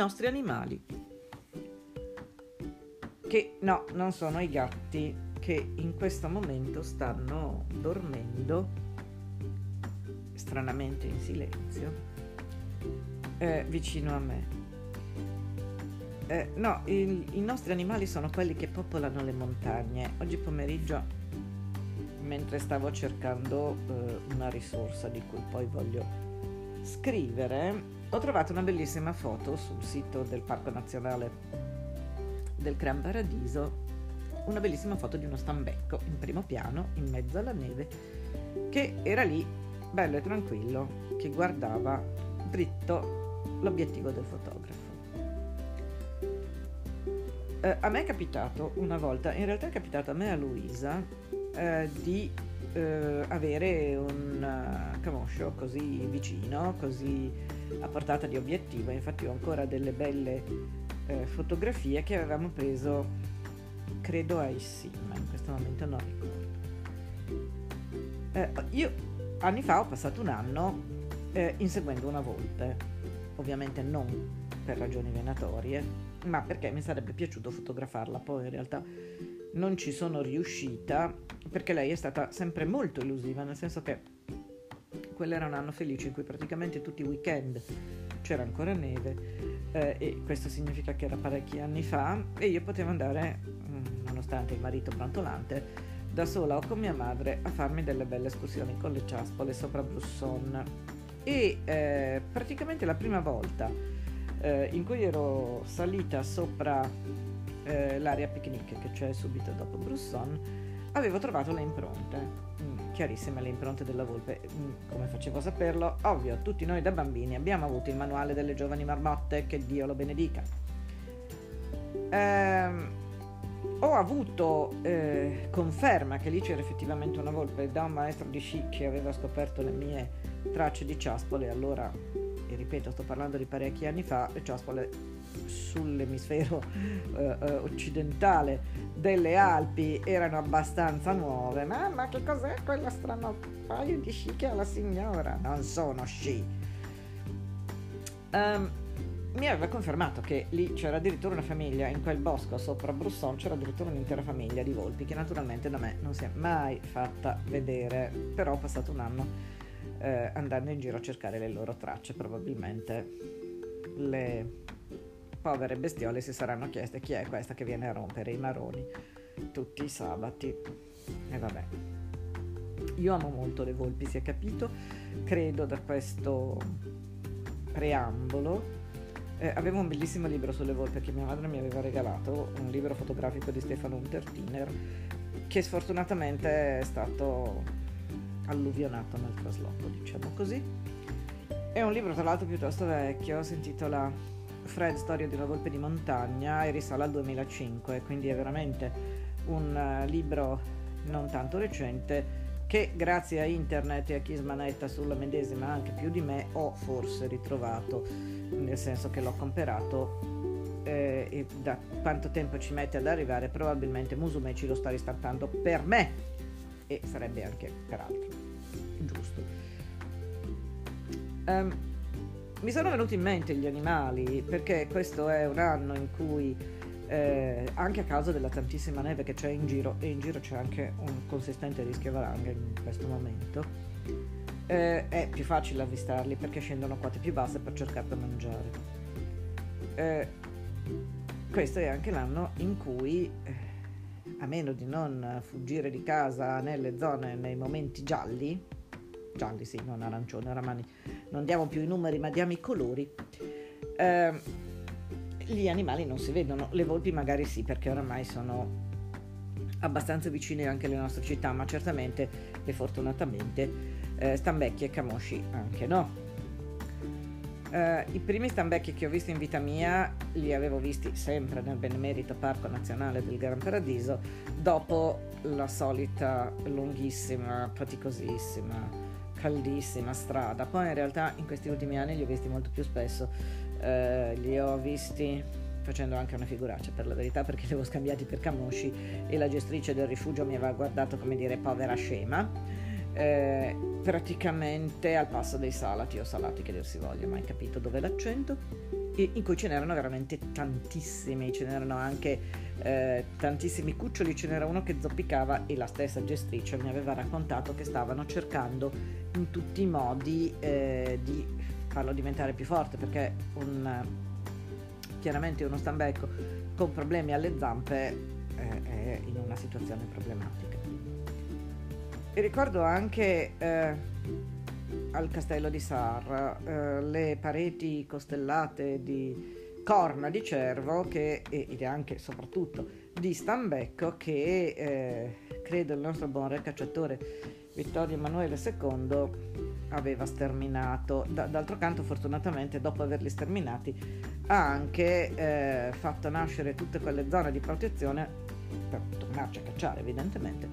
nostri animali. Che no, non sono i gatti che in questo momento stanno dormendo stranamente in silenzio eh, vicino a me. Eh, no, il, i nostri animali sono quelli che popolano le montagne. Oggi pomeriggio, mentre stavo cercando eh, una risorsa di cui poi voglio scrivere, ho trovato una bellissima foto sul sito del Parco Nazionale del Gran Paradiso, una bellissima foto di uno stambecco in primo piano, in mezzo alla neve, che era lì, bello e tranquillo, che guardava dritto l'obiettivo del fotografo. Eh, a me è capitato una volta, in realtà è capitato a me e a Luisa, eh, di eh, avere un uh, camoscio così vicino, così a portata di obiettivo. Infatti ho ancora delle belle eh, fotografie che avevamo preso, credo a Issima, in questo momento non ricordo. Eh, io anni fa ho passato un anno eh, inseguendo una volpe, ovviamente non per ragioni venatorie, ma perché mi sarebbe piaciuto fotografarla, poi in realtà non ci sono riuscita perché lei è stata sempre molto illusiva, nel senso che quello era un anno felice in cui praticamente tutti i weekend c'era ancora neve eh, e questo significa che era parecchi anni fa e io potevo andare, mm, nonostante il marito brontolante, da sola o con mia madre a farmi delle belle escursioni con le ciaspole sopra Brusson e eh, praticamente la prima volta eh, in cui ero salita sopra eh, l'area picnic che c'è subito dopo Brusson, avevo trovato le impronte, mm, chiarissime le impronte della volpe. Mm, come facevo a saperlo? Ovvio, tutti noi da bambini abbiamo avuto il manuale delle giovani marmotte, che Dio lo benedica. Ehm, ho avuto eh, conferma che lì c'era effettivamente una volpe da un maestro di sci che aveva scoperto le mie tracce di ciaspole, allora e ripeto sto parlando di parecchi anni fa, le ciaspole sull'emisfero eh, eh, occidentale delle Alpi erano abbastanza nuove. Mamma che cos'è quello strano paio di sci che ha la signora? Non sono sci. Um, mi aveva confermato che lì c'era addirittura una famiglia, in quel bosco sopra Brusson c'era addirittura un'intera famiglia di volpi che naturalmente da me non si è mai fatta vedere, però ho passato un anno eh, andando in giro a cercare le loro tracce. Probabilmente le povere bestiole si saranno chieste chi è questa che viene a rompere i maroni tutti i sabati. E vabbè. Io amo molto le volpi, si è capito, credo da questo preambolo. Eh, avevo un bellissimo libro sulle volpi che mia madre mi aveva regalato, un libro fotografico di Stefano Untertiner, che sfortunatamente è stato alluvionato nel trasloco, diciamo così. È un libro tra l'altro piuttosto vecchio, si intitola Fred, storia di una volpe di montagna e risale al 2005, quindi è veramente un eh, libro non tanto recente che grazie a internet e a chi smanetta sulla medesima anche più di me ho forse ritrovato, nel senso che l'ho comperato eh, e da quanto tempo ci mette ad arrivare probabilmente Musume ci lo sta ristampando per me e sarebbe anche per altro giusto. Um, mi sono venuti in mente gli animali perché questo è un anno in cui eh, anche a causa della tantissima neve che c'è in giro e in giro c'è anche un consistente rischio valanga in questo momento eh, è più facile avvistarli perché scendono a quote più basse per cercare da mangiare. Eh, questo è anche l'anno in cui eh, a meno di non fuggire di casa nelle zone nei momenti gialli, gialli sì, non arancioni, oramai non diamo più i numeri ma diamo i colori, eh, gli animali non si vedono, le volpi magari sì perché oramai sono abbastanza vicine anche alle nostre città, ma certamente e fortunatamente eh, Stambecchi e Camosci anche no. Uh, I primi stambecchi che ho visto in vita mia li avevo visti sempre nel benemerito Parco Nazionale del Gran Paradiso, dopo la solita lunghissima, faticosissima, caldissima strada. Poi in realtà in questi ultimi anni li ho visti molto più spesso, uh, li ho visti facendo anche una figuraccia per la verità perché li avevo scambiati per camosci e la gestrice del rifugio mi aveva guardato come dire povera scema eh, praticamente al passo dei salati o salati che dir si voglia, mai capito dove l'accento. in cui ce n'erano veramente tantissimi, ce n'erano anche eh, tantissimi cuccioli, ce n'era uno che zoppicava e la stessa gestrice mi aveva raccontato che stavano cercando in tutti i modi eh, di farlo diventare più forte perché un, chiaramente uno stambecco con problemi alle zampe eh, è in una situazione problematica. E ricordo anche eh, al castello di Sarra eh, le pareti costellate di corna di cervo che, ed anche soprattutto di stambecco che eh, credo il nostro buon re cacciatore Vittorio Emanuele II aveva sterminato. D- d'altro canto, fortunatamente, dopo averli sterminati, ha anche eh, fatto nascere tutte quelle zone di protezione per tornarci a cacciare, evidentemente,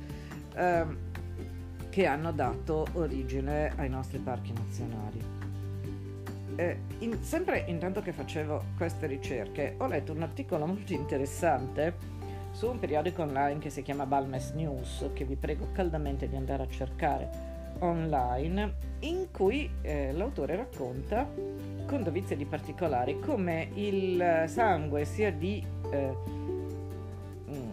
ehm, che hanno dato origine ai nostri parchi nazionali. Eh, in, sempre intanto che facevo queste ricerche, ho letto un articolo molto interessante su un periodico online che si chiama Balmes News, che vi prego caldamente di andare a cercare online in cui eh, l'autore racconta con dovizie di particolari come il sangue sia di eh, mm,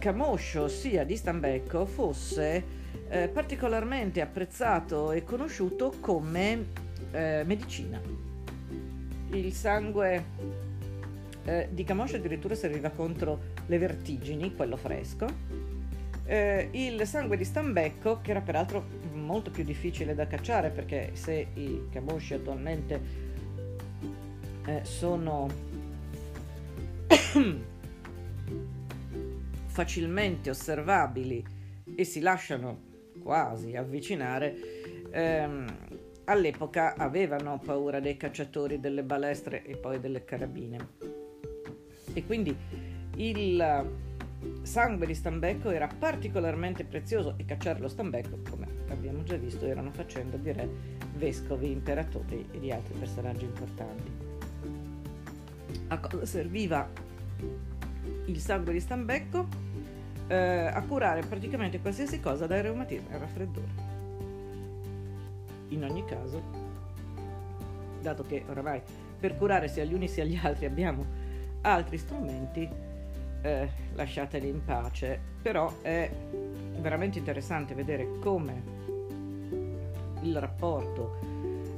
camoscio sia di stambecco fosse eh, particolarmente apprezzato e conosciuto come eh, medicina. Il sangue eh, di camoscio addirittura serviva contro le vertigini, quello fresco. Eh, il sangue di stambecco, che era peraltro molto più difficile da cacciare perché se i camosci attualmente eh, sono facilmente osservabili e si lasciano quasi avvicinare, ehm, all'epoca avevano paura dei cacciatori delle balestre e poi delle carabine. E quindi il sangue di stambecco era particolarmente prezioso e cacciare lo stambecco, come abbiamo già visto, erano faccende di re, vescovi, imperatori e di altri personaggi importanti. A cosa serviva il sangue di stambecco? Eh, a curare praticamente qualsiasi cosa dai reumatismi al raffreddore. In ogni caso, dato che oramai per curare sia gli uni sia gli altri abbiamo altri strumenti, eh, lasciateli in pace, però è veramente interessante vedere come il rapporto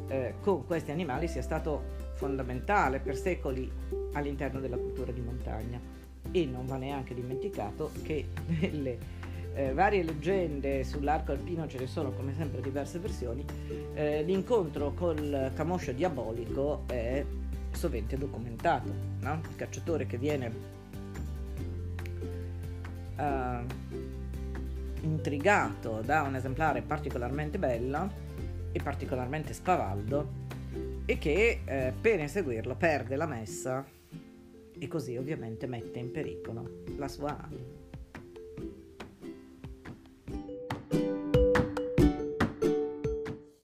eh, con questi animali sia stato fondamentale per secoli all'interno della cultura di montagna e non va neanche dimenticato che nelle eh, varie leggende sull'arco alpino ce ne sono come sempre diverse versioni eh, l'incontro col camoscio diabolico è sovente documentato no? il cacciatore che viene uh, intrigato da un esemplare particolarmente bello e particolarmente spavaldo e che eh, per inseguirlo perde la messa e così ovviamente mette in pericolo la sua.